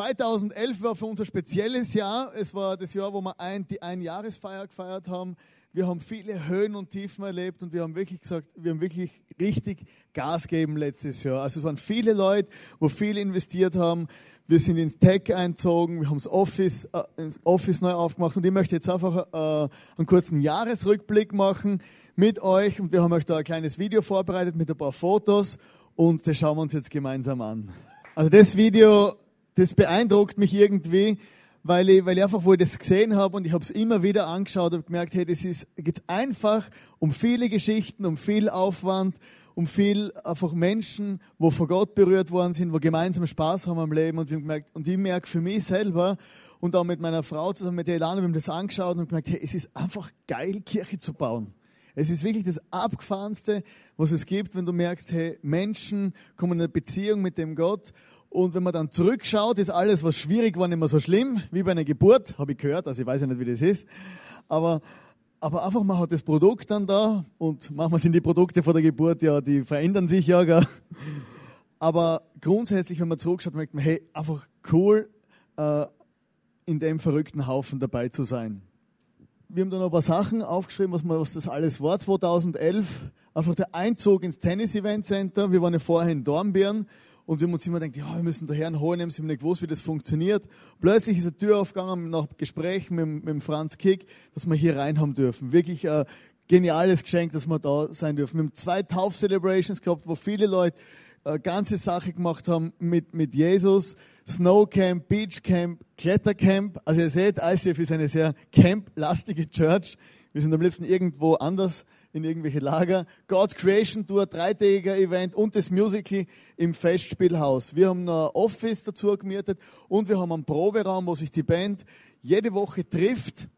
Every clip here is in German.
2011 war für uns ein spezielles Jahr. Es war das Jahr, wo wir ein, die Einjahresfeier gefeiert haben. Wir haben viele Höhen und Tiefen erlebt und wir haben wirklich gesagt, wir haben wirklich richtig Gas gegeben letztes Jahr. Also es waren viele Leute, wo viel investiert haben. Wir sind ins Tech einzogen, wir haben das Office, äh, das Office neu aufgemacht und ich möchte jetzt einfach äh, einen kurzen Jahresrückblick machen mit euch und wir haben euch da ein kleines Video vorbereitet mit ein paar Fotos und das schauen wir uns jetzt gemeinsam an. Also das Video, das beeindruckt mich irgendwie, weil ich, weil ich einfach, wo ich das gesehen habe und ich habe es immer wieder angeschaut und gemerkt, hey, das ist, geht einfach um viele Geschichten, um viel Aufwand, um viel einfach Menschen, wo von Gott berührt worden sind, wo gemeinsam Spaß haben am Leben und, gemerkt, und ich merke für mich selber und auch mit meiner Frau zusammen, mit der Elana, wir haben das angeschaut und gemerkt, hey, es ist einfach geil, Kirche zu bauen. Es ist wirklich das Abgefahrenste, was es gibt, wenn du merkst, hey, Menschen kommen in eine Beziehung mit dem Gott und wenn man dann zurückschaut, ist alles, was schwierig war, nicht mehr so schlimm, wie bei einer Geburt, habe ich gehört, also ich weiß ja nicht, wie das ist. Aber, aber einfach, man hat das Produkt dann da und manchmal sind die Produkte vor der Geburt, ja, die verändern sich ja. Gell? Aber grundsätzlich, wenn man zurückschaut, merkt man, hey, einfach cool, äh, in dem verrückten Haufen dabei zu sein. Wir haben da noch ein paar Sachen aufgeschrieben, was, man, was das alles war. 2011, einfach der Einzug ins Tennis Event Center. Wir waren ja vorher in Dornbirn und wir haben uns immer gedacht, ja, wir müssen da Herrn holen, haben nicht gewusst, wie das funktioniert. Plötzlich ist eine Tür aufgegangen nach Gespräch mit, mit Franz Kick, dass wir hier rein haben dürfen. Wirklich ein geniales Geschenk, dass wir da sein dürfen. Wir haben zwei Tauf-Celebrations gehabt, wo viele Leute eine ganze Sache gemacht haben mit, mit Jesus. Snowcamp, Beachcamp, Klettercamp. Also ihr seht, ICF ist eine sehr camp-lastige Church. Wir sind am liebsten irgendwo anders in irgendwelche Lager. God's Creation Tour, dreitägiger Event und das Musical im Festspielhaus. Wir haben ein Office dazu gemietet und wir haben einen Proberaum, wo sich die Band jede Woche trifft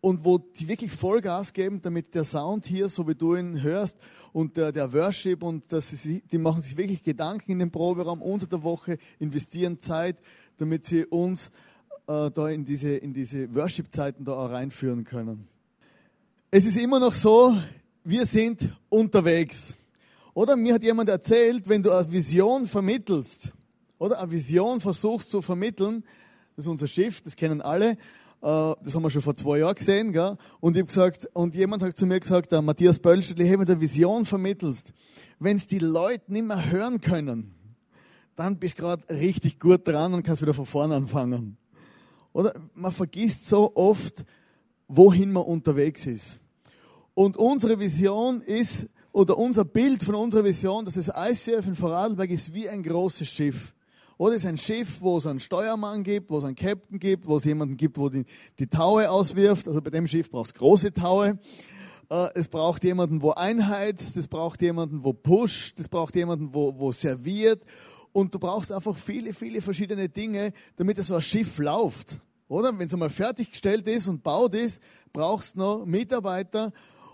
und wo die wirklich Vollgas geben, damit der Sound hier, so wie du ihn hörst, und der, der Worship und das ist, die machen sich wirklich Gedanken in den Proberaum unter der Woche, investieren Zeit, damit sie uns äh, da in diese, in diese Worship-Zeiten da auch reinführen können. Es ist immer noch so, wir sind unterwegs. Oder mir hat jemand erzählt, wenn du eine Vision vermittelst, oder eine Vision versuchst zu vermitteln, das ist unser Schiff, das kennen alle, äh, das haben wir schon vor zwei Jahren gesehen, gell? und ich habe gesagt, und jemand hat zu mir gesagt, der Matthias Böllstedtli, hey, wenn du eine Vision vermittelst, wenn es die Leute nicht mehr hören können, dann bist du gerade richtig gut dran und kannst wieder von vorne anfangen. Oder man vergisst so oft, wohin man unterwegs ist. Und unsere Vision ist, oder unser Bild von unserer Vision, dass das ICF in Vorarlberg ist wie ein großes Schiff. Oder es ist ein Schiff, wo es einen Steuermann gibt, wo es einen Captain gibt, wo es jemanden gibt, wo die, die Taue auswirft. Also bei dem Schiff braucht es große Taue. Äh, es braucht jemanden, wo einheizt, es braucht jemanden, wo pusht, es braucht jemanden, wo, wo serviert. Und du brauchst einfach viele, viele verschiedene Dinge, damit so ein Schiff läuft. Oder? Wenn es einmal fertiggestellt ist und baut ist, brauchst du noch Mitarbeiter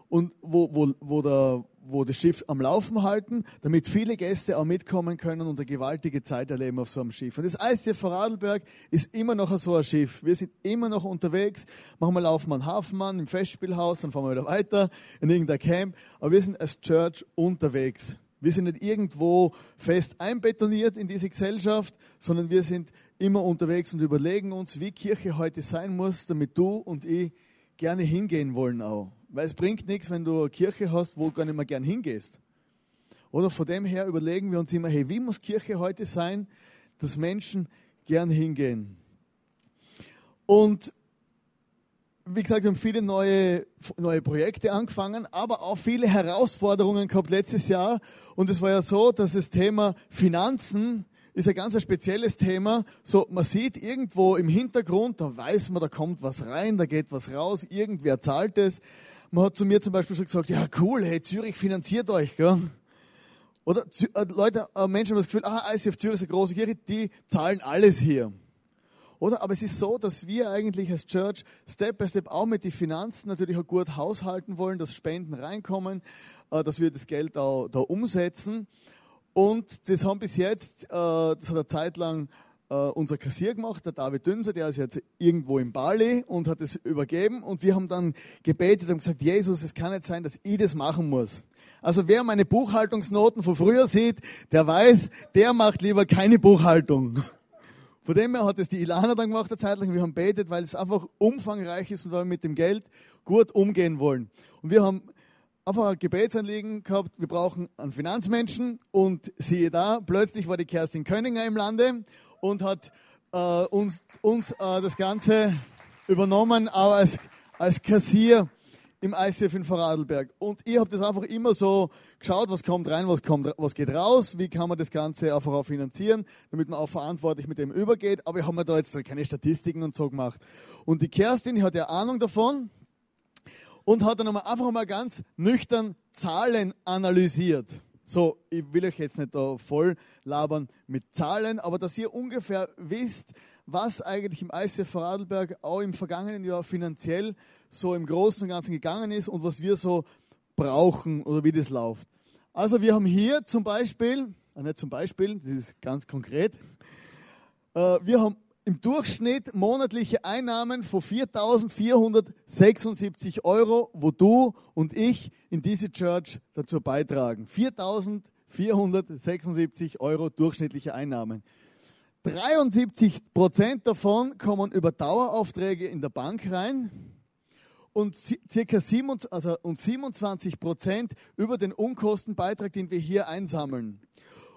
und wo, wo, wo, der, wo das Schiff am Laufen halten, damit viele Gäste auch mitkommen können und eine gewaltige Zeit erleben auf so einem Schiff. Und das ICF Vorarlberg ist immer noch so ein Schiff. Wir sind immer noch unterwegs. Manchmal laufen wir einen Hafen an, im Festspielhaus, dann fahren wir wieder weiter in irgendein Camp. Aber wir sind als Church unterwegs. Wir sind nicht irgendwo fest einbetoniert in diese Gesellschaft, sondern wir sind immer unterwegs und überlegen uns, wie Kirche heute sein muss, damit du und ich gerne hingehen wollen auch. Weil es bringt nichts, wenn du eine Kirche hast, wo du gar nicht mehr gern hingehst. Oder von dem her überlegen wir uns immer, hey, wie muss Kirche heute sein, dass Menschen gern hingehen? Und wie gesagt, wir haben viele neue, neue Projekte angefangen, aber auch viele Herausforderungen gehabt letztes Jahr. Und es war ja so, dass das Thema Finanzen ist ein ganz spezielles Thema. So, man sieht irgendwo im Hintergrund, da weiß man, da kommt was rein, da geht was raus, irgendwer zahlt es. Man hat zu mir zum Beispiel schon gesagt, ja cool, hey, Zürich finanziert euch, gell? Oder äh, Leute, äh, Menschen haben das Gefühl, ah, ICF Zürich ist eine große Kirche, die zahlen alles hier. Oder? Aber es ist so, dass wir eigentlich als Church Step by Step auch mit den Finanzen natürlich auch gut haushalten wollen, dass Spenden reinkommen, äh, dass wir das Geld da, da umsetzen. Und das haben bis jetzt, äh, das hat eine Zeit lang äh, unser Kassier gemacht, der David Dünser, der ist jetzt irgendwo in Bali und hat es übergeben. Und wir haben dann gebetet und gesagt, Jesus, es kann nicht sein, dass ich das machen muss. Also wer meine Buchhaltungsnoten von früher sieht, der weiß, der macht lieber keine Buchhaltung. Von dem her hat es die Ilana dann gemacht, eine Zeit lang. Wir haben betet, weil es einfach umfangreich ist und weil wir mit dem Geld gut umgehen wollen. Und wir haben einfach ein Gebetsanliegen gehabt, wir brauchen einen Finanzmenschen und siehe da, plötzlich war die Kerstin Könninger im Lande und hat äh, uns, uns äh, das Ganze übernommen, aber als, als Kassier im ICF in Vorarlberg. Und ich habe das einfach immer so geschaut, was kommt rein, was, kommt, was geht raus, wie kann man das Ganze einfach auch finanzieren, damit man auch verantwortlich mit dem übergeht. Aber ich habe mir da jetzt keine Statistiken und so gemacht. Und die Kerstin, die hat ja Ahnung davon und hat dann einfach mal ganz nüchtern Zahlen analysiert. So, ich will euch jetzt nicht da voll labern mit Zahlen, aber dass ihr ungefähr wisst, was eigentlich im ICF Vorarlberg auch im vergangenen Jahr finanziell so im Großen und Ganzen gegangen ist und was wir so brauchen oder wie das läuft. Also wir haben hier zum Beispiel, äh nicht zum Beispiel, das ist ganz konkret, äh, wir haben im Durchschnitt monatliche Einnahmen von 4.476 Euro, wo du und ich in diese Church dazu beitragen. 4.476 Euro durchschnittliche Einnahmen. 73 Prozent davon kommen über Daueraufträge in der Bank rein und circa 27, also und 27 Prozent über den Unkostenbeitrag, den wir hier einsammeln.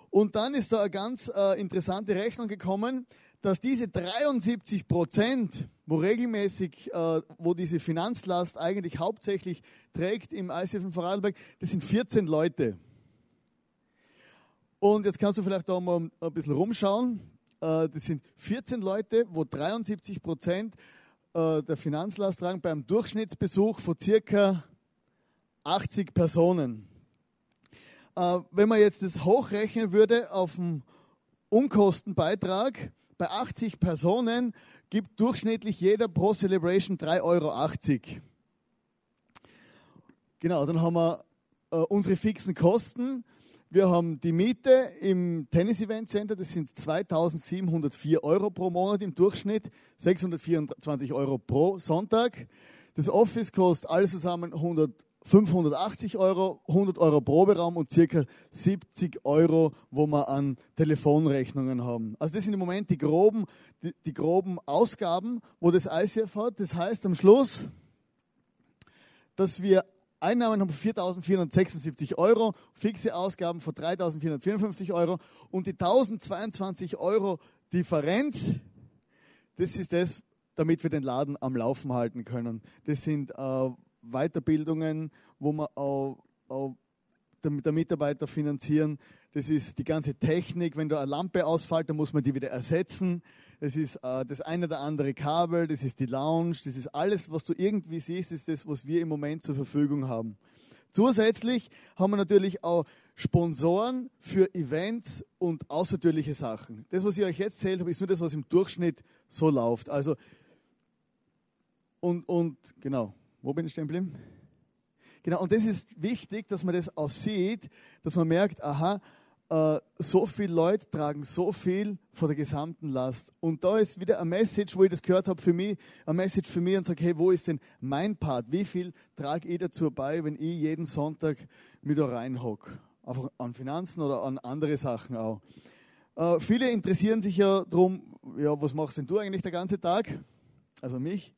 Und dann ist da eine ganz äh, interessante Rechnung gekommen dass diese 73 Prozent, wo regelmäßig, äh, wo diese Finanzlast eigentlich hauptsächlich trägt im ICF in Vorarlberg, das sind 14 Leute. Und jetzt kannst du vielleicht da mal ein bisschen rumschauen. Äh, das sind 14 Leute, wo 73 Prozent äh, der Finanzlast tragen beim Durchschnittsbesuch von circa 80 Personen. Äh, wenn man jetzt das hochrechnen würde auf den Unkostenbeitrag, bei 80 Personen gibt durchschnittlich jeder pro Celebration 3,80 Euro. Genau, dann haben wir äh, unsere fixen Kosten. Wir haben die Miete im Tennis Event Center, das sind 2704 Euro pro Monat im Durchschnitt, 624 Euro pro Sonntag. Das Office kostet alles zusammen 100 580 Euro, 100 Euro Proberaum und circa 70 Euro, wo wir an Telefonrechnungen haben. Also das sind im Moment die groben, die, die groben Ausgaben, wo das ICF hat. Das heißt am Schluss, dass wir Einnahmen haben von 4.476 Euro, fixe Ausgaben von 3.454 Euro und die 1.022 Euro Differenz, das ist das, damit wir den Laden am Laufen halten können. Das sind äh, Weiterbildungen, wo man auch, auch der Mitarbeiter finanzieren. Das ist die ganze Technik. Wenn da eine Lampe ausfällt, dann muss man die wieder ersetzen. Das ist äh, das eine oder andere Kabel, das ist die Lounge, das ist alles, was du irgendwie siehst, ist das, was wir im Moment zur Verfügung haben. Zusätzlich haben wir natürlich auch Sponsoren für Events und außertürliche Sachen. Das, was ich euch jetzt erzählt habe, ist nur das, was im Durchschnitt so läuft. Also, und, und genau, wo bin ich stehen geblieben? Genau, und das ist wichtig, dass man das auch sieht, dass man merkt, aha, äh, so viele Leute tragen so viel von der gesamten Last. Und da ist wieder eine Message, wo ich das gehört habe für mich, eine Message für mich und sage, hey, wo ist denn mein Part? Wie viel trage ich dazu bei, wenn ich jeden Sonntag mit da reinhocke? Einfach an Finanzen oder an andere Sachen auch. Äh, viele interessieren sich ja darum, ja, was machst denn du eigentlich den ganzen Tag? Also mich.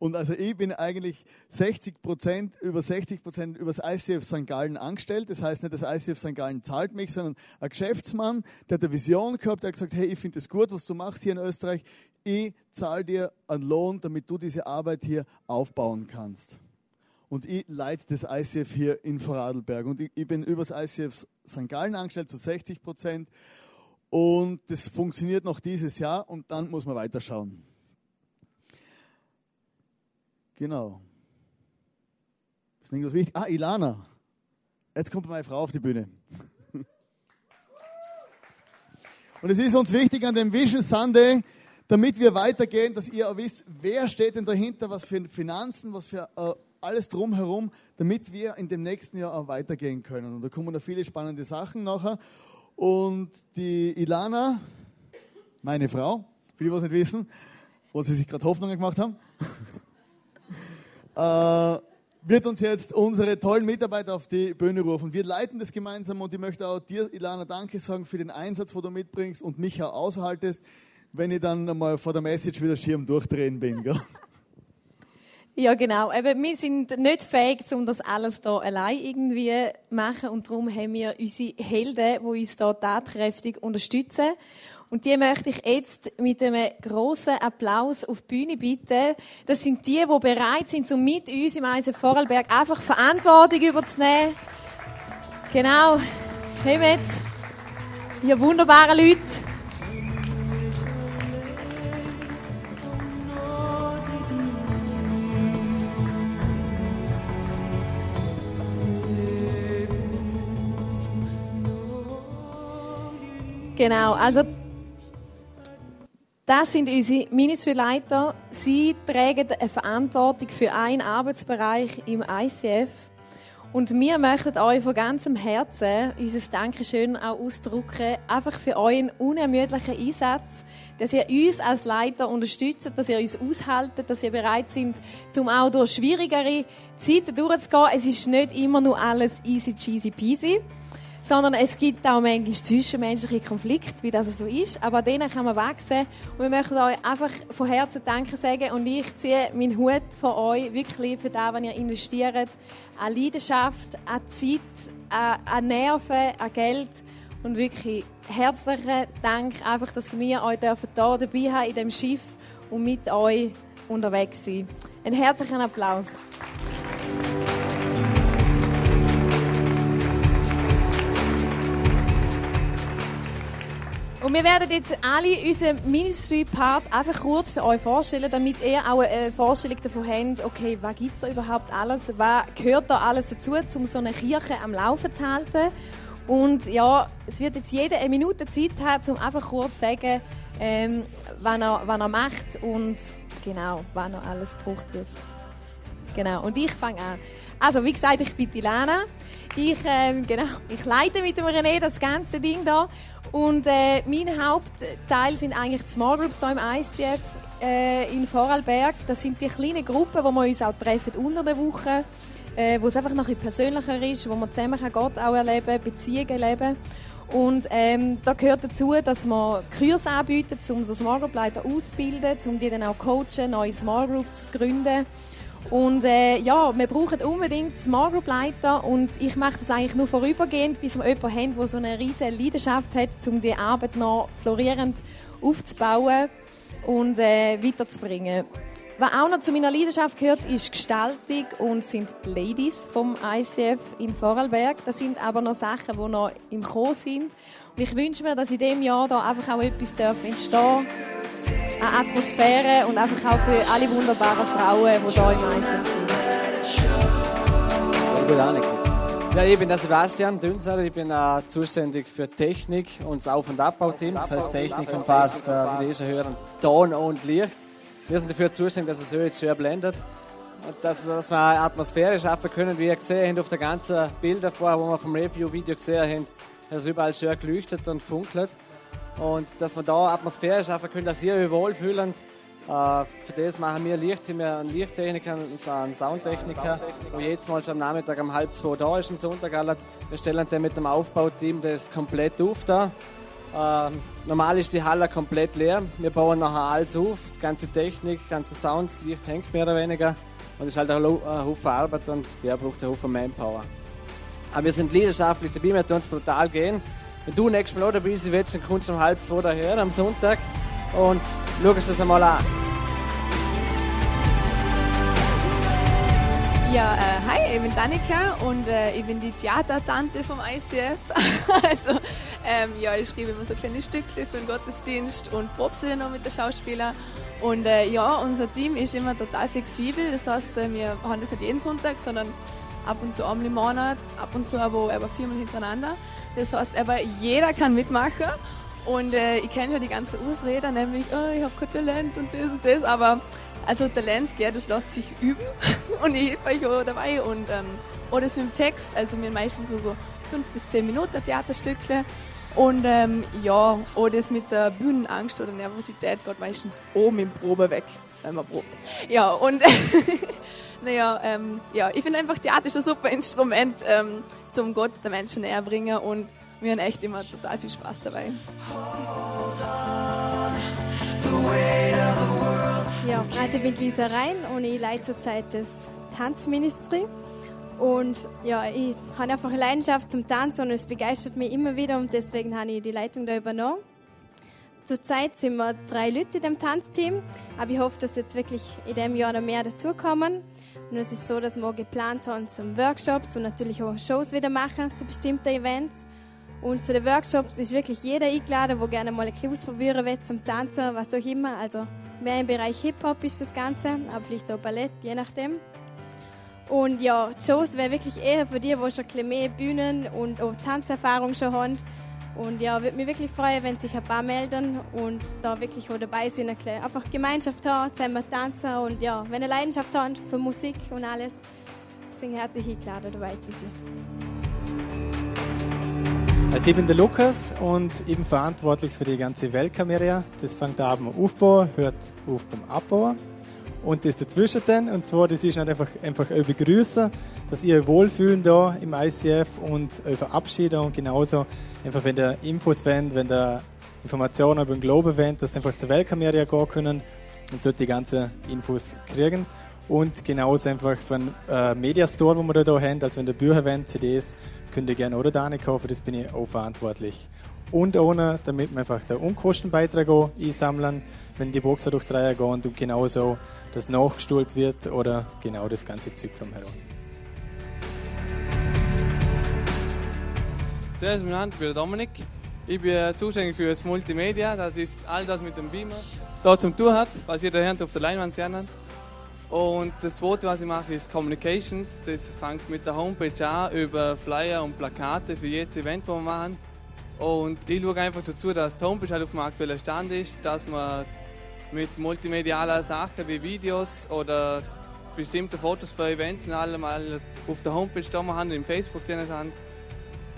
Und also ich bin eigentlich 60 Prozent, über 60 Prozent über das ICF St. Gallen angestellt. Das heißt nicht, das ICF St. Gallen zahlt mich, sondern ein Geschäftsmann, der hat eine Vision gehabt, der hat gesagt, hey, ich finde es gut, was du machst hier in Österreich. Ich zahle dir einen Lohn, damit du diese Arbeit hier aufbauen kannst. Und ich leite das ICF hier in Vorarlberg. Und ich, bin über das ICF St. Gallen angestellt zu 60 Prozent. Und das funktioniert noch dieses Jahr und dann muss man weiterschauen. Genau. Ist irgendwas wichtig? Ah, Ilana. Jetzt kommt meine Frau auf die Bühne. Und es ist uns wichtig an dem Vision Sunday, damit wir weitergehen, dass ihr wisst, wer steht denn dahinter, was für Finanzen, was für äh, alles drumherum, damit wir in dem nächsten Jahr auch weitergehen können. Und da kommen da viele spannende Sachen nachher. Und die Ilana, meine Frau, für die, was nicht wissen, wo sie sich gerade Hoffnungen gemacht haben, äh, wird uns jetzt unsere tollen Mitarbeiter auf die Bühne rufen. Wir leiten das gemeinsam und ich möchte auch dir, Ilana, Danke sagen für den Einsatz, den du mitbringst und mich auch aushaltest. wenn ich dann mal vor der Message wieder Schirm durchdrehen bin. Gell? Ja, genau. Eben, wir sind nicht fähig, um das alles hier allein irgendwie machen. Und darum haben wir unsere Helden, die uns hier tatkräftig unterstützen. Und die möchte ich jetzt mit einem grossen Applaus auf die Bühne bitten. Das sind die, die bereit sind, um mit uns im Eisen Vorarlberg einfach Verantwortung überzunehmen. Genau. Kommt. Ihr wunderbaren Leute. Genau, also das sind unsere Ministryleiter. Sie tragen eine Verantwortung für einen Arbeitsbereich im ICF. Und wir möchten euch von ganzem Herzen unser Dankeschön auch ausdrücken, einfach für euren unermüdlichen Einsatz, dass ihr uns als Leiter unterstützt, dass ihr uns aushaltet, dass ihr bereit sind, um auch durch schwierigere Zeiten durchzugehen. Es ist nicht immer nur alles easy cheesy peasy sondern es gibt auch manchmal zwischenmenschliche Konflikte, wie das so ist. Aber an denen kann man wachsen. Und wir möchten euch einfach von Herzen Danke sagen. Und ich ziehe meinen Hut von euch wirklich für das, was ihr investiert. An Leidenschaft, an Zeit, an Nerven, an Geld. Und wirklich herzlichen Dank, einfach, dass wir euch hier dabei haben in diesem Schiff und mit euch unterwegs sind. Einen herzlichen Applaus. Und wir werden jetzt alle unseren Ministry-Part einfach kurz für euch vorstellen, damit ihr auch eine Vorstellung davon habt, okay, was gibt es da überhaupt alles, was gehört da alles dazu, um so eine Kirche am Laufen zu halten. Und ja, es wird jetzt jeder eine Minute Zeit haben, um einfach kurz zu sagen, ähm, was, er, was er macht und genau, was noch alles gebraucht wird. Genau, und ich fange an. Also, wie gesagt, ich bin Ilana. Ich, ähm, genau, ich leite mit dem René das ganze Ding da. Und äh, mein Hauptteil sind eigentlich die Small Groups hier im ICF äh, in Vorarlberg. Das sind die kleinen Gruppen, wo wir uns auch treffen unter der Woche, äh, wo es einfach noch ein bisschen persönlicher ist, wo man zusammen Gott auch erleben, Beziehungen erleben. Und ähm, da gehört dazu, dass wir Kurse anbieten, um so Small Group Leiter auszubilden, um die dann auch coachen, neue Small Groups zu gründen. Und äh, ja, wir brauchen unbedingt Small Group Leiter und ich mache das eigentlich nur vorübergehend, bis wir jemanden haben, der so eine riesige Leidenschaft hat, um die Arbeit noch florierend aufzubauen und äh, weiterzubringen. Was auch noch zu meiner Leidenschaft gehört, ist Gestaltung und sind die Ladies vom ICF in Vorarlberg. Das sind aber noch Sachen, die noch im Kommen sind. Und ich wünsche mir, dass in diesem Jahr da einfach auch etwas entstehen darf eine Atmosphäre und einfach auch für alle wunderbaren Frauen, die hier im Einsatz sind. Ja, ich bin der Sebastian Dünzer, ich bin äh, zuständig für Technik und das Auf- und Abbauteam. Das heißt, Technik umfasst, äh, wie ihr schon hören, Ton und Licht. Wir sind dafür zuständig, dass es so jetzt schön blendet. Und dass, dass wir eine Atmosphäre schaffen können, wie ihr gesehen habt auf der ganzen Bilder vorher, wo wir vom Review-Video gesehen haben, dass überall schön geleuchtet und gefunkelt. Und dass wir da Atmosphäre schaffen können, dass ihr euch wohlfühlend. Äh, für das machen wir Licht, haben wir einen Lichttechniker, einen Soundtechniker, der jetzt mal schon am Nachmittag um halb zwei da ist am Sonntag. Wir stellen den mit dem Aufbauteam das komplett auf da. Ähm, normal ist die Halle komplett leer. Wir bauen nachher alles auf, die ganze Technik, ganze Sounds, Licht hängt mehr oder weniger. Und es ist halt ein Haufen Arbeit und wer braucht einen Haufen Manpower. Aber wir sind leidenschaftlich dabei, wir tun uns brutal gehen. Wenn du nächstes Mal dabei sein willst, dann kommst du um halb zwei daher am Sonntag und schaust das einmal an. Ja, äh, hi, ich bin Danika und äh, ich bin die Theatertante vom ICF. also, ähm, ja, ich schreibe immer so kleine Stückchen für den Gottesdienst und probe noch mit den Schauspielern. Und äh, ja, unser Team ist immer total flexibel. Das heißt, äh, wir haben das nicht jeden Sonntag, sondern ab und zu einmal im Monat, ab und zu aber, aber viermal hintereinander. Das heißt, aber jeder kann mitmachen. Und äh, ich kenne ja die ganze Ausrede, nämlich, oh, ich habe kein Talent und das und das. Aber also Talent, gell, das lässt sich üben. und ich helfe euch auch dabei. Und ähm, auch das mit dem Text, also wir meistens so, so fünf bis zehn Minuten Theaterstückle. Und ähm, ja, auch das mit der Bühnenangst oder Nervosität geht meistens oben im Probe weg, wenn man probt. Ja, und naja, ähm, ja, ich finde einfach Theater ist ein super Instrument, ähm, zum Gott der Menschen näher bringen und wir haben echt immer total viel Spaß dabei. Ja, also ich bin Lisa Rhein und ich leite zurzeit das Tanzministry. Und ja, ich habe einfach eine Leidenschaft zum Tanzen und es begeistert mich immer wieder und deswegen habe ich die Leitung da übernommen. Zurzeit sind wir drei Leute in dem Tanzteam, aber ich hoffe, dass jetzt wirklich in diesem Jahr noch mehr dazukommen. Und es ist so, dass wir geplant haben zum Workshops und natürlich auch Shows wieder machen zu bestimmten Events. Und zu den Workshops ist wirklich jeder eingeladen, der gerne mal ein bisschen ausprobieren will zum Tanzen, was auch immer. Also mehr im Bereich Hip-Hop ist das Ganze, aber vielleicht auch Ballett, je nachdem. Und ja, die Shows wäre wirklich eher für die, die schon ein bisschen mehr Bühnen- und auch Tanzerfahrung schon haben. Und ja, würde mich wirklich freuen, wenn sich ein paar melden und da wirklich auch dabei sind. Einfach Gemeinschaft haben, zusammen tanzen und ja, wenn ihr Leidenschaft habt für Musik und alles, sind herzlich eingeladen, dabei zu sein. Also ich bin der Lukas und eben verantwortlich für die ganze Weltkamera. Das fängt da beim Aufbau, hört auf beim Abbau. Und das dazwischen dann, und zwar, das ist nicht einfach, einfach begrüßen, dass ihr wohlfühlen da im ICF und euch verabschieden und genauso einfach, wenn ihr Infos wollt, wenn ihr Informationen über den Globe wollt, dass ihr einfach zur Weltkamera gehen können und dort die ganzen Infos kriegen. Und genauso einfach von äh, Media Store, wo wir da haben, also wenn ihr Bücher wollt, CDs, könnt ihr gerne oder da kaufen, das bin ich auch verantwortlich. Und ohne, damit wir einfach den Unkostenbeitrag einsammeln, wenn die Boxer durch drei Jahre gehen und genauso das nachgestuhlt wird oder genau das ganze Zeug drumherum. Zuerst mein Name bin Dominik. Ich bin zuständig für das Multimedia, das ist alles, was mit dem Beamer da zum tun hat, was ihr da auf der Leinwand sehen und das zweite, was ich mache, ist Communications. Das fängt mit der Homepage an, über Flyer und Plakate für jedes Event, das wir machen. Und ich schaue einfach dazu, dass die Homepage halt auf dem aktuellen Stand ist, dass man mit multimedialen Sachen wie Videos oder bestimmte Fotos für Events und alle mal auf der Homepage da haben, im Facebook drin sind.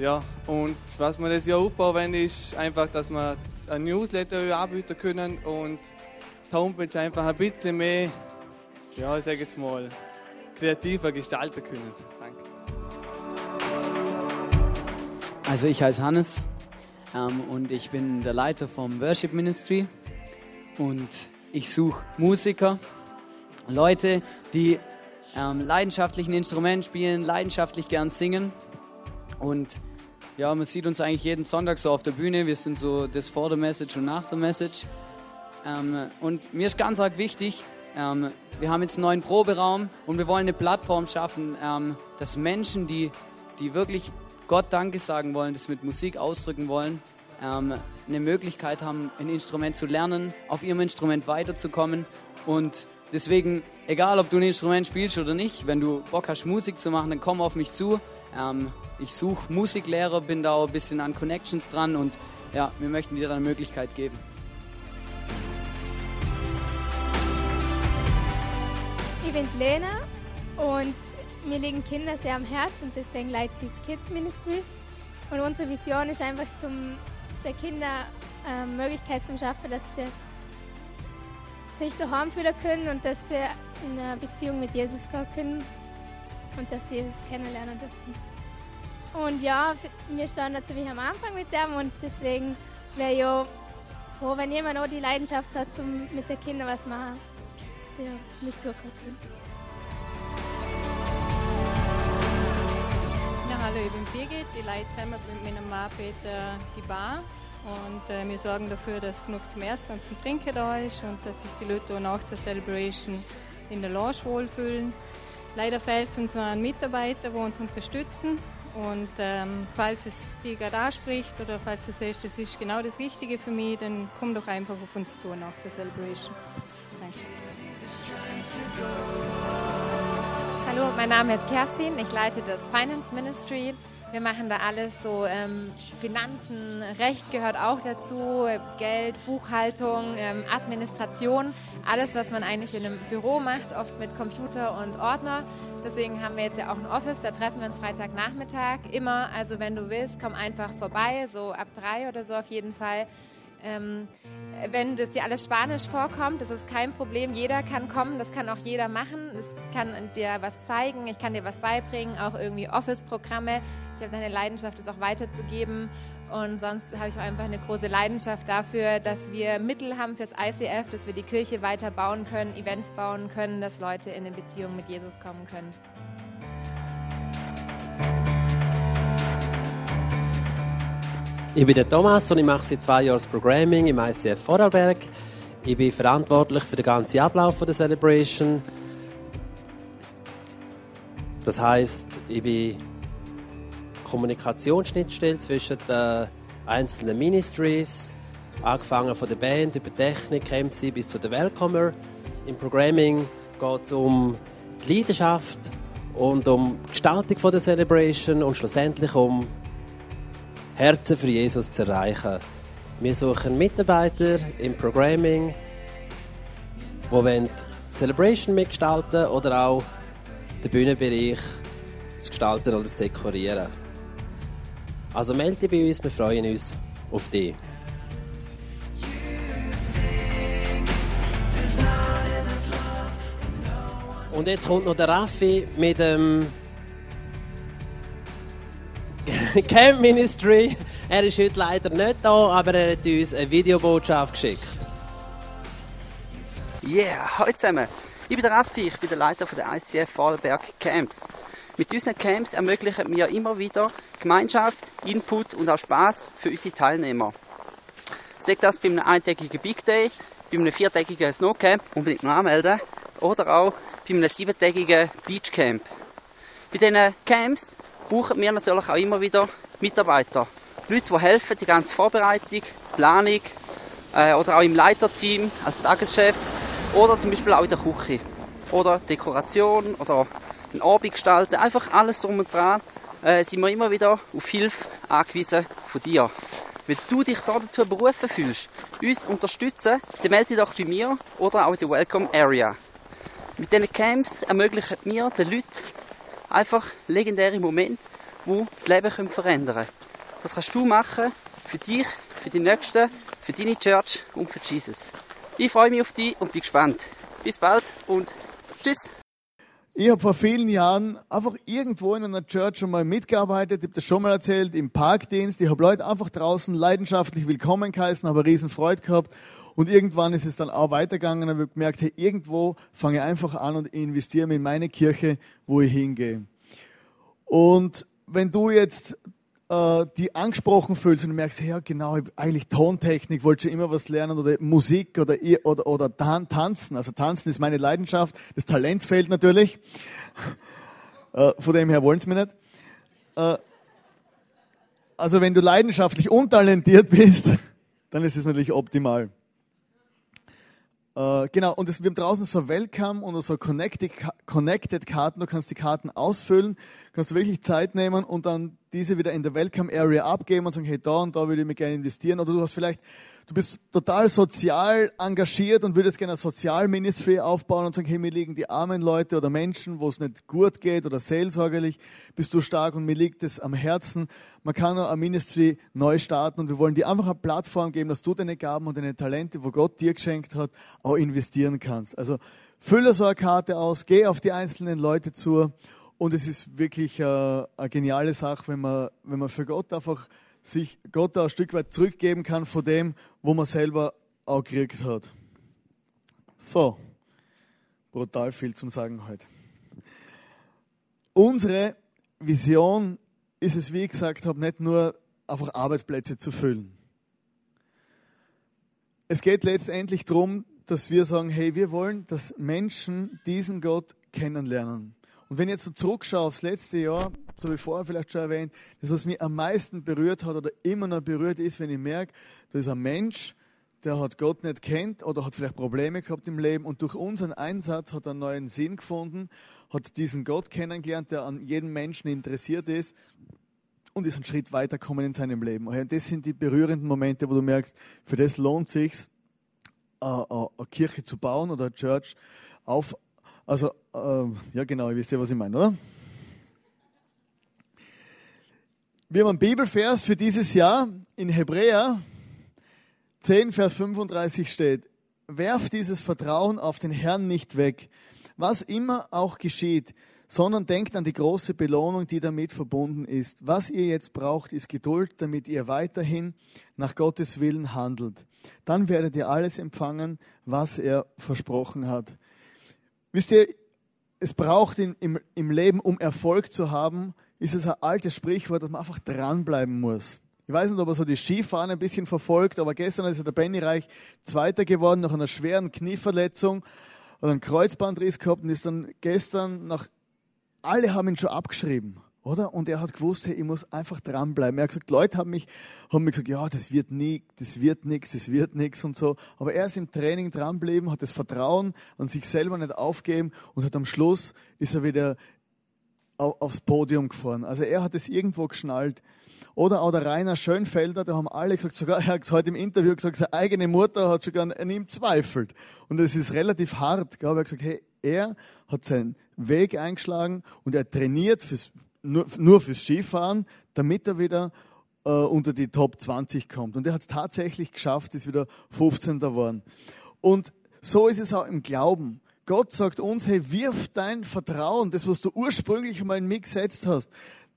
Ja, und was wir das Jahr aufbauen wollen, ist einfach, dass wir ein Newsletter anbieten können und die Homepage einfach ein bisschen mehr ja, ich sage jetzt mal, kreativer gestalten können. Danke. Also ich heiße Hannes ähm, und ich bin der Leiter vom Worship Ministry und ich suche Musiker, Leute, die ähm, leidenschaftlich ein Instrument spielen, leidenschaftlich gern singen und ja, man sieht uns eigentlich jeden Sonntag so auf der Bühne. Wir sind so das vor der Message und nach der Message. Ähm, und mir ist ganz arg wichtig, ähm, wir haben jetzt einen neuen Proberaum und wir wollen eine Plattform schaffen, ähm, dass Menschen, die, die wirklich Gott Danke sagen wollen, das mit Musik ausdrücken wollen, ähm, eine Möglichkeit haben, ein Instrument zu lernen, auf ihrem Instrument weiterzukommen. Und deswegen, egal ob du ein Instrument spielst oder nicht, wenn du Bock hast, Musik zu machen, dann komm auf mich zu. Ähm, ich suche Musiklehrer, bin da auch ein bisschen an Connections dran und ja, wir möchten dir da eine Möglichkeit geben. Ich bin Lena und mir liegen Kinder sehr am Herzen und deswegen leite ich das Kids Ministry. Und unsere Vision ist einfach, zum, der Kinder äh, Möglichkeit zu schaffen, dass sie sich daheim fühlen können und dass sie in eine Beziehung mit Jesus gehen können und dass sie Jesus kennenlernen dürfen. Und ja, wir stehen dazu wie am Anfang mit dem und deswegen wäre ich auch froh, wenn jemand auch die Leidenschaft hat, zum mit den Kindern was machen sehr mitzukommen. Ja, hallo, ich bin Birgit. Ich leite zusammen mit meinem Mann Peter die Bar. Und äh, wir sorgen dafür, dass genug zum Essen und zum Trinken da ist und dass sich die Leute auch nach der Celebration in der Lounge wohlfühlen. Leider fehlt es uns an Mitarbeitern, die uns unterstützen. Und ähm, falls es dir gerade anspricht oder falls du siehst, das ist genau das Richtige für mich, dann komm doch einfach auf uns zu nach der Celebration. Danke. Hallo, mein Name ist Kerstin. Ich leite das Finance Ministry. Wir machen da alles so ähm, Finanzen, Recht gehört auch dazu, Geld, Buchhaltung, ähm, Administration, alles, was man eigentlich in einem Büro macht, oft mit Computer und Ordner. Deswegen haben wir jetzt ja auch ein Office, da treffen wir uns Freitagnachmittag immer. Also wenn du willst, komm einfach vorbei, so ab drei oder so auf jeden Fall. Ähm, wenn das dir alles Spanisch vorkommt, das ist kein Problem. Jeder kann kommen, das kann auch jeder machen. Es kann dir was zeigen, ich kann dir was beibringen, auch irgendwie Office-Programme. Ich habe eine Leidenschaft, das auch weiterzugeben. Und sonst habe ich auch einfach eine große Leidenschaft dafür, dass wir Mittel haben fürs ICF, dass wir die Kirche weiter bauen können, Events bauen können, dass Leute in eine Beziehung mit Jesus kommen können. Ich bin der Thomas und ich mache seit zwei Jahren das Programming im ICF Vorarlberg. Ich bin verantwortlich für den ganzen Ablauf der Celebration. Das heißt, ich bin Kommunikationsschnittstelle zwischen den einzelnen Ministries, angefangen von der Band über Technik, MC bis zu den Welcomer. Im Programming geht es um die Leidenschaft und um die Gestaltung der Celebration und schlussendlich um Herzen für Jesus zu erreichen. Wir suchen Mitarbeiter im Programming, die Celebration mitgestalten oder auch den Bühnenbereich zu gestalten oder zu dekorieren. Also melde dich bei uns, wir freuen uns auf dich. Und jetzt kommt noch der Raffi mit dem Camp Ministry. Er ist heute leider nicht da, aber er hat uns eine Videobotschaft geschickt. Yeah, hallo zusammen. Ich bin der Raffi, ich bin der Leiter der ICF Vorarlberg Camps. Mit unseren Camps ermöglichen wir immer wieder Gemeinschaft, Input und auch Spaß für unsere Teilnehmer. Sagt das bei einem eintägigen Big Day, bei einem viertägigen Snowcamp, unbedingt noch anmelden, oder auch bei einem siebentägigen Beachcamp. Bei diesen Camps brauchen wir natürlich auch immer wieder Mitarbeiter. Leute, die helfen, die ganze Vorbereitung, Planung äh, oder auch im Leiterteam als Tageschef oder zum Beispiel auch in der Küche oder Dekoration oder ein Abend gestalten. Einfach alles drum und dran äh, sind wir immer wieder auf Hilfe angewiesen von dir. Wenn du dich da dazu berufen fühlst, uns unterstützen, dann melde dich doch bei mir oder auch in der Welcome Area. Mit diesen Camps ermöglichen wir den Leuten einfach legendäre Momente, die das Leben verändern können. Das kannst du machen für dich, für die Nächsten, für deine Church und für Jesus. Ich freue mich auf dich und bin gespannt. Bis bald und tschüss. Ich habe vor vielen Jahren einfach irgendwo in einer Church schon mal mitgearbeitet, ich habe das schon mal erzählt, im Parkdienst. Ich habe Leute einfach draußen leidenschaftlich willkommen geheißen, habe riesen Freude gehabt. Und irgendwann ist es dann auch weitergegangen und habe gemerkt, hey, irgendwo fange ich einfach an und investiere in meine Kirche, wo ich hingehe. Und wenn du jetzt äh, die angesprochen fühlst und merkst, ja genau, eigentlich Tontechnik, wollte schon immer was lernen oder Musik oder, oder, oder Tanzen. Also Tanzen ist meine Leidenschaft. Das Talent fehlt natürlich. Äh, von dem her wollen sie mir nicht. Äh, also wenn du leidenschaftlich untalentiert bist, dann ist es natürlich optimal. Äh, genau, und es, wir haben draußen so Welcome und so Connected, Connected Karten. Du kannst die Karten ausfüllen, kannst du wirklich Zeit nehmen und dann diese wieder in der Welcome Area abgeben und sagen, hey, da und da würde ich mir gerne investieren. Oder du hast vielleicht du bist total sozial engagiert und würdest gerne ein Sozialministry aufbauen und sagen, hey, mir liegen die armen Leute oder Menschen, wo es nicht gut geht oder seelsorgerlich, bist du stark und mir liegt es am Herzen. Man kann ein Ministry neu starten und wir wollen dir einfach eine Plattform geben, dass du deine Gaben und deine Talente, wo Gott dir geschenkt hat, auch investieren kannst. Also fülle so eine Karte aus, geh auf die einzelnen Leute zu und es ist wirklich äh, eine geniale Sache, wenn man, wenn man für Gott einfach sich Gott ein Stück weit zurückgeben kann von dem, wo man selber auch gekriegt hat. So, brutal viel zum Sagen heute. Unsere Vision ist es, wie ich gesagt habe, nicht nur einfach Arbeitsplätze zu füllen. Es geht letztendlich darum, dass wir sagen, hey, wir wollen, dass Menschen diesen Gott kennenlernen. Und wenn ich jetzt so zurückschaue aufs letzte Jahr, so wie vorher vielleicht schon erwähnt, das, was mich am meisten berührt hat oder immer noch berührt ist, wenn ich merke, da ist ein Mensch, der hat Gott nicht kennt oder hat vielleicht Probleme gehabt im Leben und durch unseren Einsatz hat er einen neuen Sinn gefunden, hat diesen Gott kennengelernt, der an jedem Menschen interessiert ist und ist einen Schritt weitergekommen in seinem Leben. Und das sind die berührenden Momente, wo du merkst, für das lohnt es sich, eine Kirche zu bauen oder eine Church auf, also, äh, ja genau, ihr wisst ja, was ich meine, oder? Wir haben einen Bibelvers für dieses Jahr in Hebräer 10, Vers 35 steht, werft dieses Vertrauen auf den Herrn nicht weg, was immer auch geschieht, sondern denkt an die große Belohnung, die damit verbunden ist. Was ihr jetzt braucht, ist Geduld, damit ihr weiterhin nach Gottes Willen handelt. Dann werdet ihr alles empfangen, was er versprochen hat. Wisst ihr, es braucht in, im, im Leben, um Erfolg zu haben, ist es ein altes Sprichwort, dass man einfach dranbleiben muss. Ich weiß nicht, ob er so die Skifahren ein bisschen verfolgt, aber gestern ist der Benny Reich Zweiter geworden nach einer schweren Knieverletzung oder einen Kreuzbandriss gehabt und ist dann gestern nach alle haben ihn schon abgeschrieben, oder? Und er hat gewusst, hey, ich muss einfach dranbleiben. Er hat gesagt, Leute haben mich, haben mir gesagt, ja, das wird nie, das wird nichts, das wird nichts und so. Aber er ist im Training dranbleiben, hat das Vertrauen an sich selber nicht aufgeben und hat am Schluss ist er wieder aufs Podium gefahren. Also er hat es irgendwo geschnallt. Oder auch der Rainer Schönfelder, da haben alle gesagt, sogar er hat heute im Interview gesagt, seine eigene Mutter hat sogar an ihm zweifelt. Und es ist relativ hart. Ich habe er gesagt, hey, er hat seinen Weg eingeschlagen und er trainiert fürs, nur, nur fürs Skifahren, damit er wieder äh, unter die Top 20 kommt. Und er hat es tatsächlich geschafft, ist wieder 15. geworden. Und so ist es auch im Glauben. Gott sagt uns, hey, wirf dein Vertrauen, das, was du ursprünglich einmal in mich gesetzt hast,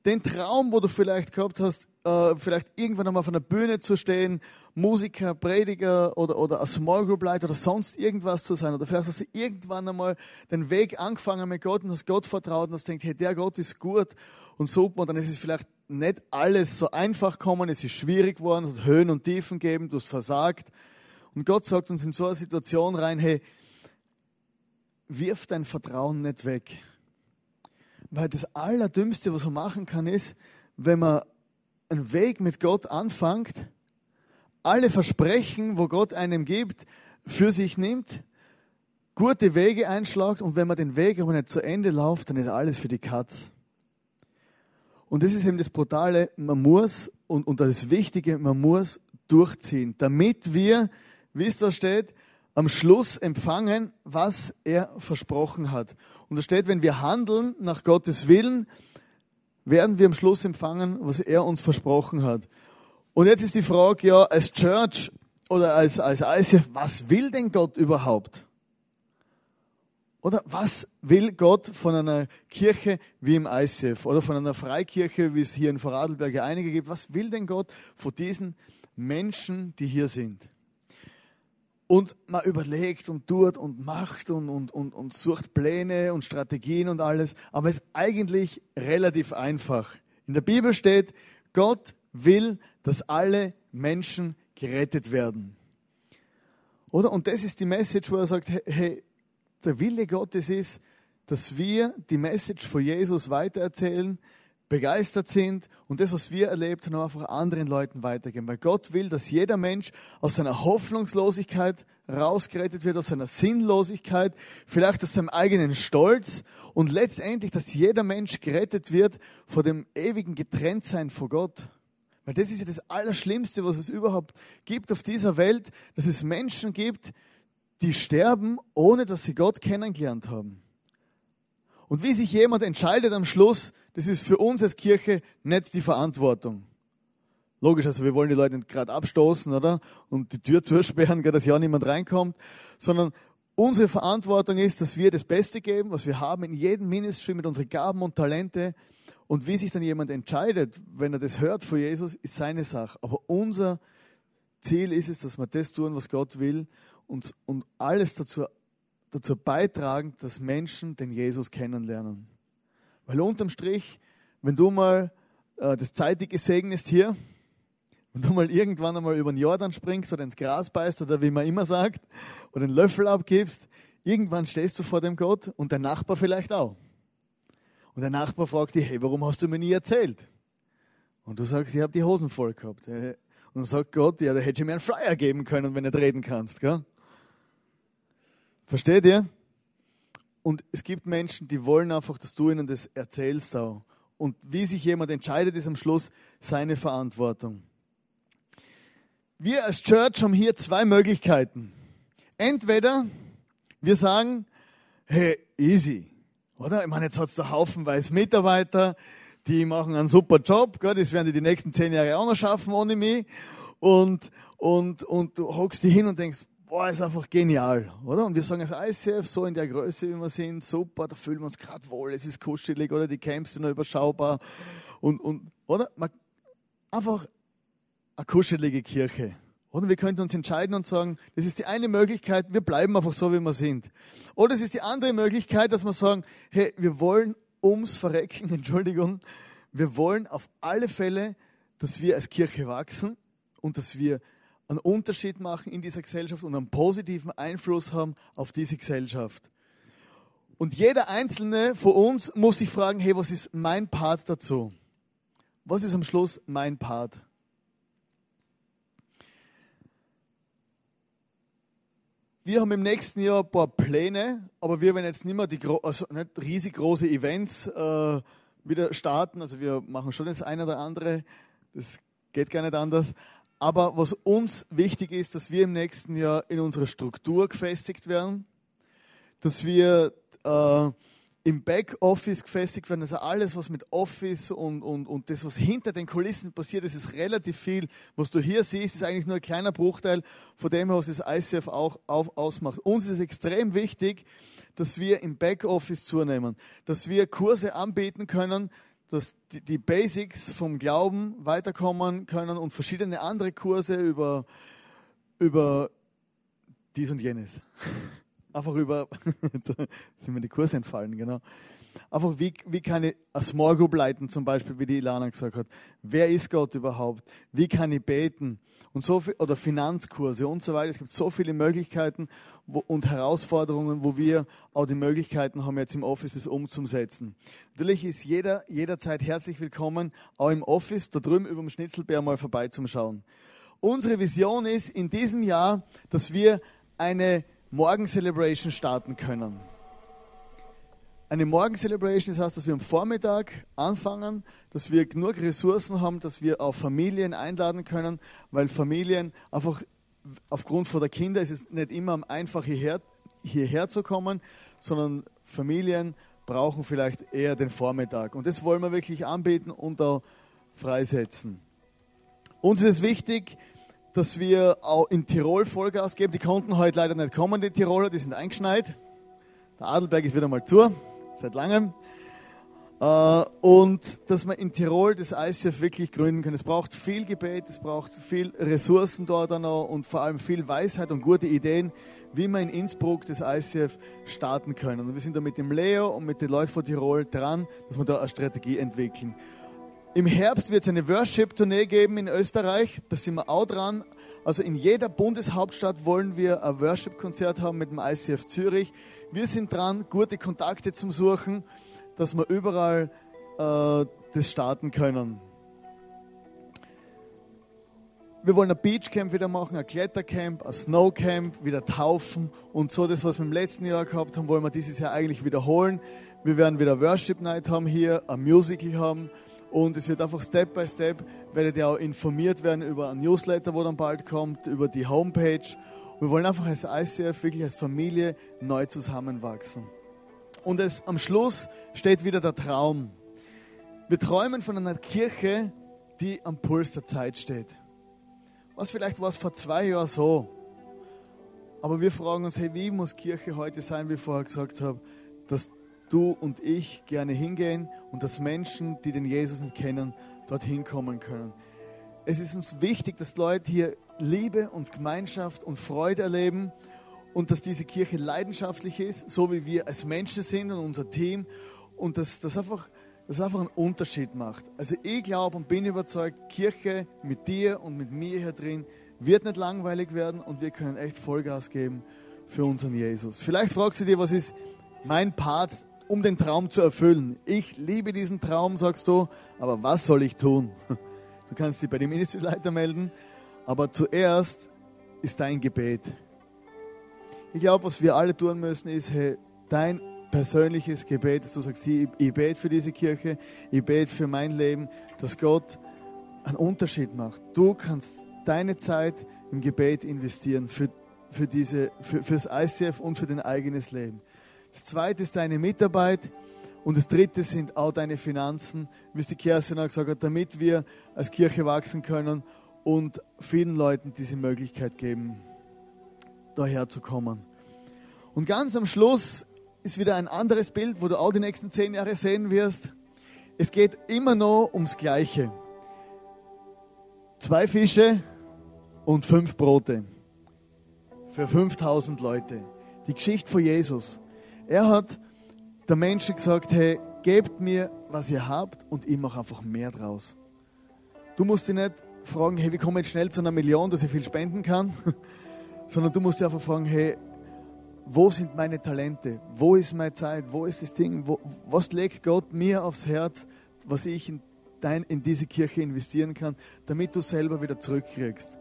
den Traum, wo du vielleicht gehabt hast, äh, vielleicht irgendwann einmal auf einer Bühne zu stehen, Musiker, Prediger oder, oder ein Small Group Leiter oder sonst irgendwas zu sein. Oder vielleicht hast du irgendwann einmal den Weg angefangen mit Gott und hast Gott vertraut und hast gedacht, hey, der Gott ist gut und super. Und dann ist es vielleicht nicht alles so einfach gekommen, es ist schwierig geworden, es hat Höhen und Tiefen gegeben, du hast versagt. Und Gott sagt uns in so eine Situation rein, hey, wirf dein Vertrauen nicht weg. Weil das Allerdümmste, was man machen kann, ist, wenn man einen Weg mit Gott anfängt, alle Versprechen, wo Gott einem gibt, für sich nimmt, gute Wege einschlagt und wenn man den Weg aber nicht zu Ende läuft, dann ist alles für die Katz. Und das ist eben das Brutale, man muss, und, und das Wichtige, man muss durchziehen, damit wir, wie es da steht, am Schluss empfangen, was er versprochen hat. Und da steht, wenn wir handeln nach Gottes Willen, werden wir am Schluss empfangen, was er uns versprochen hat. Und jetzt ist die Frage, ja, als Church oder als, als ICF, was will denn Gott überhaupt? Oder was will Gott von einer Kirche wie im ICF oder von einer Freikirche, wie es hier in Vorarlberg einige gibt? Was will denn Gott von diesen Menschen, die hier sind? Und man überlegt und tut und macht und, und, und, und sucht Pläne und Strategien und alles. Aber es ist eigentlich relativ einfach. In der Bibel steht, Gott will, dass alle Menschen gerettet werden. Oder? Und das ist die Message, wo er sagt, hey, der Wille Gottes ist, dass wir die Message von Jesus weitererzählen, begeistert sind und das, was wir erlebt haben, einfach anderen Leuten weitergeben. Weil Gott will, dass jeder Mensch aus seiner Hoffnungslosigkeit rausgerettet wird, aus seiner Sinnlosigkeit, vielleicht aus seinem eigenen Stolz und letztendlich, dass jeder Mensch gerettet wird vor dem ewigen Getrenntsein vor Gott. Weil das ist ja das Allerschlimmste, was es überhaupt gibt auf dieser Welt, dass es Menschen gibt, die sterben, ohne dass sie Gott kennengelernt haben. Und wie sich jemand entscheidet am Schluss, das ist für uns als Kirche nicht die Verantwortung. Logisch, also wir wollen die Leute nicht gerade abstoßen, oder? Und die Tür zusperren, dass ja niemand reinkommt, sondern unsere Verantwortung ist, dass wir das Beste geben, was wir haben in jedem Ministry mit unseren Gaben und Talente. Und wie sich dann jemand entscheidet, wenn er das hört von Jesus, ist seine Sache. Aber unser Ziel ist es, dass wir das tun, was Gott will und, alles dazu, dazu beitragen, dass Menschen den Jesus kennenlernen. Weil unterm Strich, wenn du mal äh, das zeitige segnest hier, wenn du mal irgendwann einmal über den Jordan springst oder ins Gras beißt oder wie man immer sagt, oder den Löffel abgibst, irgendwann stehst du vor dem Gott und der Nachbar vielleicht auch. Und der Nachbar fragt dich, hey, warum hast du mir nie erzählt? Und du sagst, ich habe die Hosen voll gehabt. Und dann sagt Gott, ja, da hätte ich mir einen Flyer geben können, wenn du nicht reden kannst. Gell? Versteht ihr? Und es gibt Menschen, die wollen einfach, dass du ihnen das erzählst auch. Und wie sich jemand entscheidet, ist am Schluss seine Verantwortung. Wir als Church haben hier zwei Möglichkeiten. Entweder wir sagen, hey, easy, oder? Ich meine, jetzt hat es da haufenweise Mitarbeiter, die machen einen super Job, gell? das werden die die nächsten zehn Jahre auch noch schaffen ohne mich. und, und, und du hockst dich hin und denkst, boah, ist einfach genial, oder? Und wir sagen als ICF so in der Größe, wie wir sind, super, da fühlen wir uns gerade wohl, es ist kuschelig, oder die Camps sind noch überschaubar und, und oder? Man, einfach eine kuschelige Kirche. Oder wir könnten uns entscheiden und sagen, das ist die eine Möglichkeit, wir bleiben einfach so, wie wir sind. Oder es ist die andere Möglichkeit, dass wir sagen, hey, wir wollen ums Verrecken, Entschuldigung, wir wollen auf alle Fälle, dass wir als Kirche wachsen und dass wir einen Unterschied machen in dieser Gesellschaft und einen positiven Einfluss haben auf diese Gesellschaft. Und jeder einzelne von uns muss sich fragen, hey, was ist mein Part dazu? Was ist am Schluss mein Part? Wir haben im nächsten Jahr ein paar Pläne, aber wir werden jetzt nicht mehr die also nicht riesig große Events äh, wieder starten. Also wir machen schon das eine oder andere. Das geht gar nicht anders. Aber was uns wichtig ist, dass wir im nächsten Jahr in unserer Struktur gefestigt werden, dass wir äh, im Backoffice gefestigt werden. Also alles, was mit Office und, und, und das, was hinter den Kulissen passiert, das ist relativ viel. Was du hier siehst, ist eigentlich nur ein kleiner Bruchteil von dem, was das ICF auch auf, ausmacht. Uns ist extrem wichtig, dass wir im Backoffice zunehmen, dass wir Kurse anbieten können, dass die, Basics vom Glauben weiterkommen können und verschiedene andere Kurse über, über dies und jenes. Einfach über, sind mir die Kurse entfallen, genau. Einfach, wie, wie kann ich eine Small Group leiten, zum Beispiel, wie die Ilana gesagt hat. Wer ist Gott überhaupt? Wie kann ich beten? Und so viel, oder Finanzkurse und so weiter. Es gibt so viele Möglichkeiten wo, und Herausforderungen, wo wir auch die Möglichkeiten haben, jetzt im Office das umzusetzen. Natürlich ist jeder jederzeit herzlich willkommen, auch im Office, da drüben über dem Schnitzelbär mal vorbeizuschauen. Unsere Vision ist in diesem Jahr, dass wir eine Morgen-Celebration starten können. Eine Morgen-Celebration, das heißt, dass wir am Vormittag anfangen, dass wir genug Ressourcen haben, dass wir auch Familien einladen können, weil Familien einfach aufgrund von der Kinder ist es nicht immer einfach hierher, hierher zu kommen, sondern Familien brauchen vielleicht eher den Vormittag. Und das wollen wir wirklich anbieten und auch freisetzen. Uns ist es wichtig, dass wir auch in Tirol Vollgas geben. Die konnten heute leider nicht kommen, die Tiroler, die sind eingeschneit. Der Adelberg ist wieder mal zu, seit langem. Äh, und dass wir in Tirol das ICF wirklich gründen können. Es braucht viel Gebet, es braucht viel Ressourcen dort noch und vor allem viel Weisheit und gute Ideen, wie wir in Innsbruck das ICF starten können. Und wir sind da mit dem Leo und mit den Leuten von Tirol dran, dass wir da eine Strategie entwickeln. Im Herbst wird es eine Worship-Tournee geben in Österreich. Da sind wir auch dran. Also in jeder Bundeshauptstadt wollen wir ein Worship-Konzert haben mit dem ICF Zürich. Wir sind dran, gute Kontakte zu suchen, dass wir überall äh, das starten können. Wir wollen ein Beachcamp wieder machen, ein Klettercamp, ein Snowcamp, wieder taufen und so das, was wir im letzten Jahr gehabt haben, wollen wir dieses Jahr eigentlich wiederholen. Wir werden wieder Worship Night haben hier, ein Musical haben und es wird einfach Step by Step, werdet ihr auch informiert werden über ein Newsletter, wo dann bald kommt, über die Homepage. Wir wollen einfach als ICF wirklich als Familie neu zusammenwachsen. Und es, am Schluss steht wieder der Traum. Wir träumen von einer Kirche, die am Puls der Zeit steht. Was vielleicht war es vor zwei Jahren so. Aber wir fragen uns, hey, wie muss Kirche heute sein, wie ich vorher gesagt habe, dass du und ich gerne hingehen und dass Menschen, die den Jesus nicht kennen, dorthin kommen können. Es ist uns wichtig, dass Leute hier Liebe und Gemeinschaft und Freude erleben und dass diese Kirche leidenschaftlich ist, so wie wir als Menschen sind und unser Team und dass das einfach, das einfach einen Unterschied macht. Also ich glaube und bin überzeugt, Kirche mit dir und mit mir hier drin wird nicht langweilig werden und wir können echt Vollgas geben für unseren Jesus. Vielleicht fragst du dir, was ist mein Part um den Traum zu erfüllen. Ich liebe diesen Traum, sagst du, aber was soll ich tun? Du kannst dich bei dem Ministryleiter melden, aber zuerst ist dein Gebet. Ich glaube, was wir alle tun müssen, ist hey, dein persönliches Gebet, dass du sagst, ich, ich bete für diese Kirche, ich bete für mein Leben, dass Gott einen Unterschied macht. Du kannst deine Zeit im Gebet investieren für, für, diese, für, für das ICF und für dein eigenes Leben. Das zweite ist deine Mitarbeit. Und das dritte sind auch deine Finanzen, wie es die Kerstin auch gesagt hat, damit wir als Kirche wachsen können und vielen Leuten diese Möglichkeit geben, daher zu kommen. Und ganz am Schluss ist wieder ein anderes Bild, wo du auch die nächsten zehn Jahre sehen wirst. Es geht immer noch ums Gleiche. Zwei Fische und fünf Brote für 5000 Leute. Die Geschichte von Jesus. Er hat der Menschen gesagt, hey, gebt mir, was ihr habt und ich mache einfach mehr draus. Du musst dich nicht fragen, hey, wie komme ich schnell zu einer Million, dass ich viel spenden kann, sondern du musst dich einfach fragen, hey, wo sind meine Talente? Wo ist meine Zeit? Wo ist das Ding? Wo, was legt Gott mir aufs Herz, was ich in, dein, in diese Kirche investieren kann, damit du selber wieder zurückkriegst?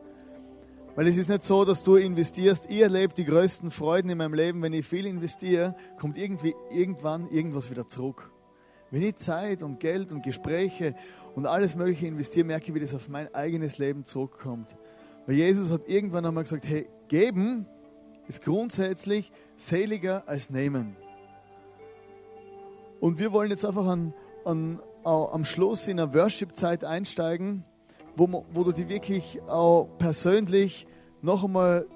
Weil es ist nicht so, dass du investierst. Ich erlebe die größten Freuden in meinem Leben. Wenn ich viel investiere, kommt irgendwie irgendwann irgendwas wieder zurück. Wenn ich Zeit und Geld und Gespräche und alles Mögliche investiere, merke ich, wie das auf mein eigenes Leben zurückkommt. Weil Jesus hat irgendwann einmal gesagt, hey, geben ist grundsätzlich seliger als nehmen. Und wir wollen jetzt einfach an, an, am Schluss in eine Worship-Zeit einsteigen, wo, wo du die wirklich auch persönlich noch einmal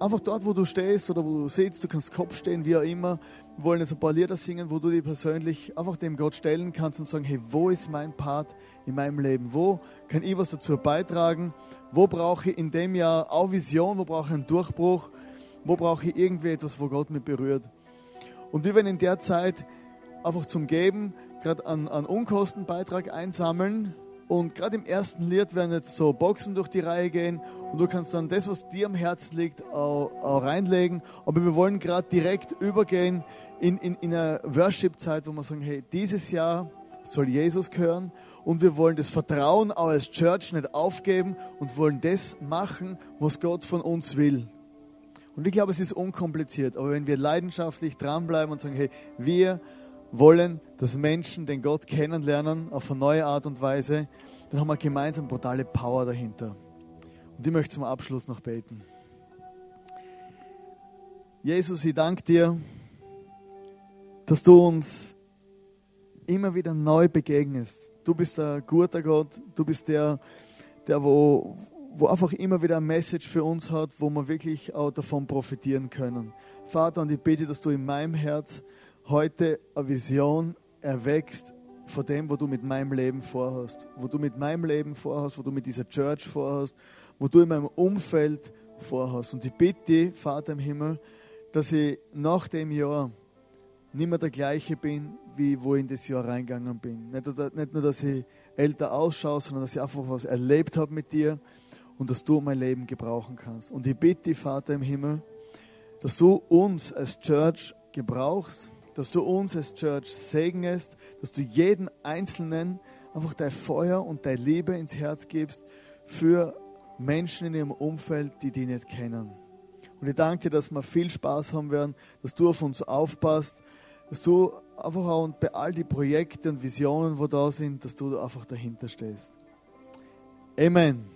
einfach dort, wo du stehst oder wo du sitzt, du kannst Kopf stehen, wie auch immer. Wir wollen jetzt ein paar Lieder singen, wo du dich persönlich einfach dem Gott stellen kannst und sagen, hey, wo ist mein Part in meinem Leben? Wo kann ich was dazu beitragen? Wo brauche ich in dem Jahr auch Vision? Wo brauche ich einen Durchbruch? Wo brauche ich irgendwie etwas, wo Gott mich berührt? Und wir werden in der Zeit einfach zum Geben gerade einen, einen Unkostenbeitrag einsammeln. Und gerade im ersten Lied werden jetzt so Boxen durch die Reihe gehen und du kannst dann das, was dir am Herzen liegt, auch, auch reinlegen. Aber wir wollen gerade direkt übergehen in, in, in eine Worship-Zeit, wo wir sagen, hey, dieses Jahr soll Jesus gehören und wir wollen das Vertrauen auch als Church nicht aufgeben und wollen das machen, was Gott von uns will. Und ich glaube, es ist unkompliziert, aber wenn wir leidenschaftlich dranbleiben und sagen, hey, wir wollen, dass Menschen den Gott kennenlernen auf eine neue Art und Weise, dann haben wir gemeinsam brutale Power dahinter. Und ich möchte zum Abschluss noch beten. Jesus, ich danke dir, dass du uns immer wieder neu begegnest. Du bist der guter Gott, du bist der, der wo, wo einfach immer wieder ein Message für uns hat, wo wir wirklich auch davon profitieren können. Vater, und ich bitte, dass du in meinem Herz heute eine Vision erwächst von dem, wo du mit meinem Leben vorhast, wo du mit meinem Leben vorhast, wo du mit dieser Church vorhast, wo du in meinem Umfeld vorhast. Und ich bitte, Vater im Himmel, dass ich nach dem Jahr nicht mehr der gleiche bin, wie wo ich in das Jahr reingegangen bin. Nicht, nicht nur, dass ich älter ausschaue, sondern dass ich einfach was erlebt habe mit dir und dass du mein Leben gebrauchen kannst. Und ich bitte, Vater im Himmel, dass du uns als Church gebrauchst, dass du uns als Church segnest, dass du jeden Einzelnen einfach dein Feuer und deine Liebe ins Herz gibst für Menschen in ihrem Umfeld, die die nicht kennen. Und ich danke dir, dass wir viel Spaß haben werden, dass du auf uns aufpasst, dass du einfach auch bei all die Projekte und Visionen, wo da sind, dass du einfach dahinter stehst. Amen.